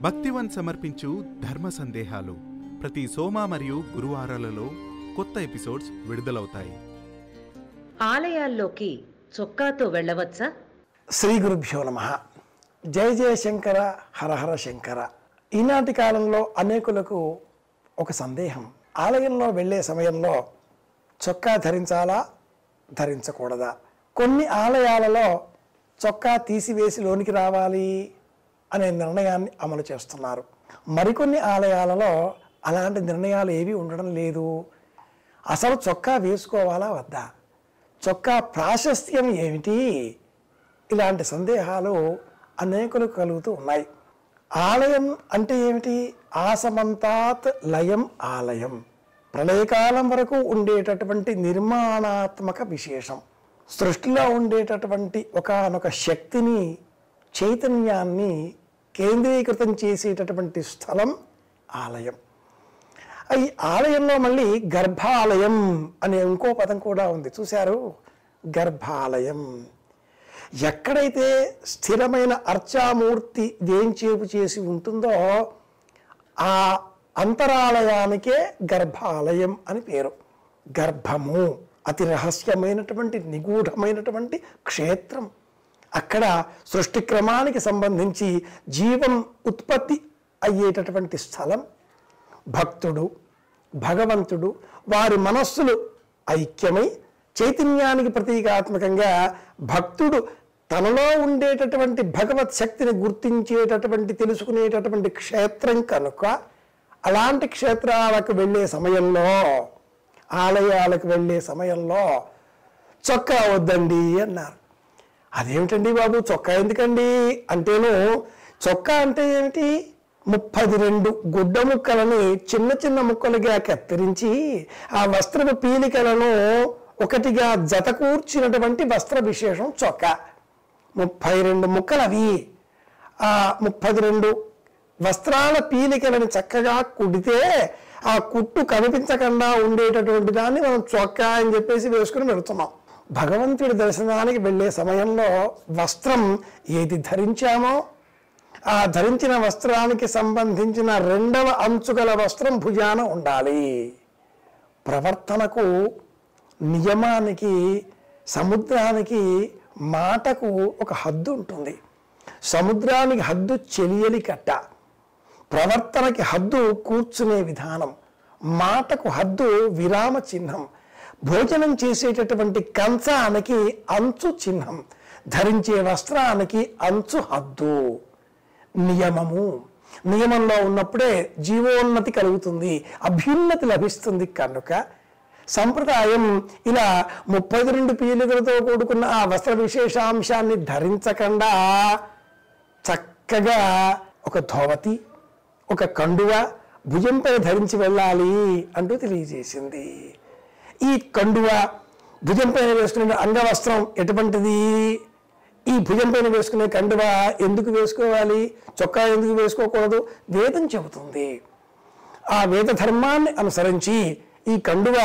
భక్తివన్ సమర్పించు ధర్మ సందేహాలు ప్రతి సోమ మరియు గురువారాలలో కొత్త ఎపిసోడ్స్ విడుదలవుతాయి. ఆలయాల్లోకి చొక్కాతో వెళ్ళవచ్చా? శ్రీ గురుభ్యో నమ. జయ జయశంకర హరహర శంకర. ఈనాటి కాలంలో అనేకులకు ఒక సందేహం. ఆలయంలో వెళ్ళే సమయంలో చొక్కా ధరించాలా? ధరించకూడదా? కొన్ని ఆలయాలలో చొక్కా తీసివేసి లోనికి రావాలి. అనే నిర్ణయాన్ని అమలు చేస్తున్నారు. మరికొన్ని ఆలయాలలో అలాంటి నిర్ణయాలు ఏవి ఉండడం లేదు. అసలు చొక్కా వేసుకోవాలా వద్దా? చొక్కా ప్రాశస్త్యం ఏమిటి? ఇలాంటి సందేహాలు అనేకులు కలుగుతూ ఉన్నాయి. ఆలయం అంటే ఏమిటి? ఆసమంతాత్ లయం ఆలయం. ప్రళయకాలం వరకు ఉండేటటువంటి నిర్మాణాత్మక విశేషం. సృష్టిలో ఉండేటటువంటి ఒకానొక శక్తిని చైతన్యాన్ని కేంద్రీకృతం చేసేటటువంటి స్థలం ఆలయం. ఈ ఆలయంలో మళ్ళీ గర్భాలయం అనే ఇంకో పదం కూడా ఉంది. చూశారు? గర్భాలయం. ఎక్కడైతే స్థిరమైన అర్చామూర్తి దేంచేపు చేసి ఉంటుందో ఆ అంతరాలయానికే గర్భాలయం అని పేరు. గర్భము అతి రహస్యమైనటువంటి నిగూఢమైనటువంటి క్షేత్రం. అక్కడ సృష్టి క్రమానికి సంబంధించి జీవం ఉత్పత్తి అయ్యేటటువంటి స్థలం భక్తుడు భగవంతుడు వారి మనస్సులు ఐక్యమై చైతన్యానికి ప్రతీకాత్మకంగా భక్తుడు తనలో ఉండేటటువంటి భగవత్ శక్తిని గుర్తించేటటువంటి తెలుసుకునేటటువంటి క్షేత్రం కనుక అలాంటి క్షేత్రాలకు వెళ్ళే సమయంలో ఆలయాలకు వెళ్ళే సమయంలో చొక్కా వద్దండి అన్నారు. అదేమిటండి బాబు? చొక్కా ఎందుకండి? అంటేను చొక్కా అంటే ఏమిటి? ముప్పది రెండు గుడ్డ ముక్కలని చిన్న చిన్న ముక్కలుగా కత్తిరించి ఆ వస్త్రపు పీలికలను ఒకటిగా జతకూర్చినటువంటి వస్త్ర విశేషం చొక్కా. ముప్పై రెండు ముక్కలు అవి ఆ ముప్పది రెండు వస్త్రాల పీలికలను చక్కగా కుడితే ఆ కుట్టు కనిపించకుండా ఉండేటటువంటి దాన్ని మనం చొక్కా అని చెప్పేసి వేసుకుని పెడుతున్నాం భగవంతుడి దర్శనానికి వెళ్ళే సమయంలో వస్త్రం ఏది ధరించామో ఆ ధరించిన వస్త్రానికి సంబంధించిన రెండవ అంచుగల వస్త్రం భుజాన ఉండాలి. ప్రవర్తనకు నియమానికి సముద్రానికి మాటకు ఒక హద్దు ఉంటుంది. సముద్రానికి హద్దు చెలియలి కట్ట. ప్రవర్తనకి హద్దు కూర్చునే విధానం. మాటకు హద్దు విరామ చిహ్నం. భోజనం చేసేటటువంటి కంచానికి అంచు చిహ్నం ధరించే వస్త్రానికి అంచు హద్దు. నియమము. నియమంలో ఉన్నప్పుడే జీవోన్నతి కలుగుతుంది అభ్యున్నతి లభిస్తుంది కనుక సంప్రదాయం ఇలా ముప్పై రెండు పీలికలతో కూడుకున్న ఆ వస్త్ర విశేషాంశాన్ని ధరించకుండా చక్కగా ఒక ధోవతి ఒక కండువ భుజంపై ధరించి వెళ్ళాలి అంటూ తెలియజేసింది. ఈ కండువ భుజంపైన వేసుకునే అంగవస్త్రం ఎటువంటిది? ఈ భుజం పైన వేసుకునే కండువ ఎందుకు వేసుకోవాలి? చొక్కా ఎందుకు వేసుకోకూడదు? వేదం చెబుతుంది. ఆ వేద ధర్మాన్ని అనుసరించి ఈ కండువ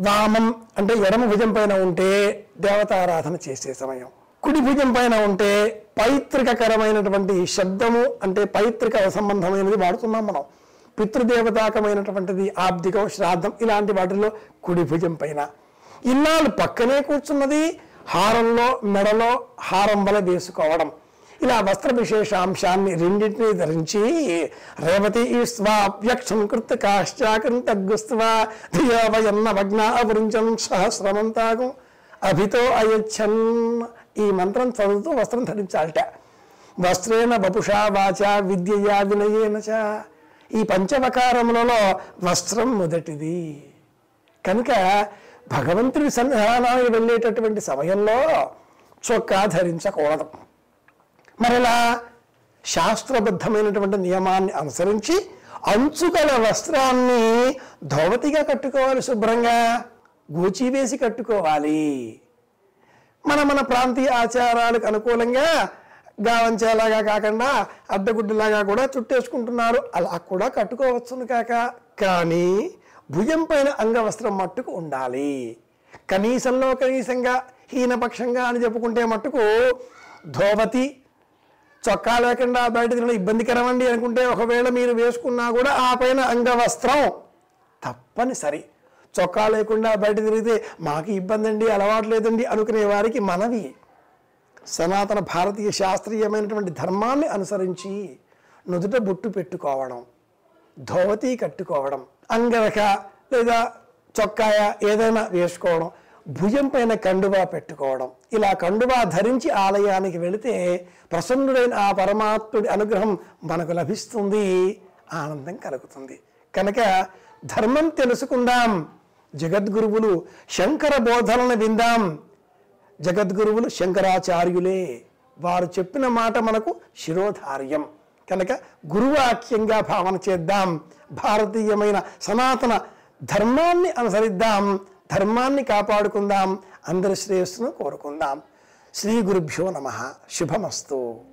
వామం అంటే ఎడమ భుజం పైన ఉంటే దేవతారాధన చేసే సమయం. కుడి భుజం పైన ఉంటే పైతృకకరమైనటువంటి శబ్దము అంటే పైతృక సంబంధమైనది వాడుతున్నాం మనం. పితృదేవతాకమైనటువంటిది ఆబ్దికం శ్రాద్ధం ఇలాంటి వాటిల్లో కుడి భుజం పైన. ఇన్నాళ్ళు పక్కనే కూర్చున్నది హారంలో మెడలో హారం వల వేసుకోవడం. ఇలా వస్త్ర విశేషాంశాన్ని రెండింటినీ ధరించి రేవతి స్వావ్యక్షం కృత కాశ్చాకృతగ్గుస్వా ధియోవయన్న భగ్న అవృంజం సహస్రమం తాగం. అభితో అయచ్చన్ ఈ మంత్రం చదువుతూ వస్త్రం ధరించాలట. వస్త్రేణ బపుషా వాచ విద్యయా వినయేన చ. ఈ పంచవకారములలో వస్త్రం మొదటిది. కనుక భగవంతుడి సన్నిధానానికి వెళ్ళేటటువంటి సమయంలో చొక్కా ధరించకూడదు. మరలా శాస్త్రబద్ధమైనటువంటి నియమాన్ని అనుసరించి అంచుకల వస్త్రాన్ని ధోవతిగా కట్టుకోవాలి శుభ్రంగా గూచి వేసి కట్టుకోవాలి. మన మన ప్రాంతీయ ఆచారాలకు అనుకూలంగా గావంచేలాగా కాకుండా అడ్డగుడ్డలాగా కూడా చుట్టేసుకుంటున్నారు. అలా కూడా కట్టుకోవచ్చును కాక. కానీ భుజం పైన అంగవస్త్రం మట్టుకు ఉండాలి. కనీసంలో కనీసంగా హీనపక్షంగా అని చెప్పుకుంటే మట్టుకు ధోవతి చొక్కా లేకుండా బయట తినడం ఇబ్బందికరమండి అనుకుంటే ఒకవేళ మీరు వేసుకున్నా కూడా ఆ పైన అంగవస్త్రం తప్పనిసరి. చొక్కా లేకుండా బయట తిరిగితే మాకు ఇబ్బంది అండి అలవాటు లేదండి అనుకునే వారికి మనవి. సనాతన భారతీయ శాస్త్రీయమైనటువంటి ధర్మాన్ని అనుసరించి నుదుట బొట్టు పెట్టుకోవడం ధోవతి కట్టుకోవడం అంగరక లేదా చొక్కాయ ఏదైనా వేసుకోవడం భుజం పైన కండువా పెట్టుకోవడం ఇలా కండువా ధరించి ఆలయానికి వెళితే ప్రసన్నుడైన ఆ పరమాత్ముడి అనుగ్రహం మనకు లభిస్తుంది ఆనందం కలుగుతుంది. కనుక ధర్మం తెలుసుకుందాం జగద్గురువులు శంకర బోధనను విందాం. జగద్గురువులు శంకరాచార్యులే. వారు చెప్పిన మాట మనకు శిరోధార్యం. కనుక గురువాక్యంగా భావన చేద్దాం. భారతీయమైన సనాతన ధర్మాన్ని అనుసరిద్దాం. ధర్మాన్ని కాపాడుకుందాం. అందరి శ్రేయస్సును కోరుకుందాం. శ్రీ గురుభ్యో నమ. శుభమస్తు.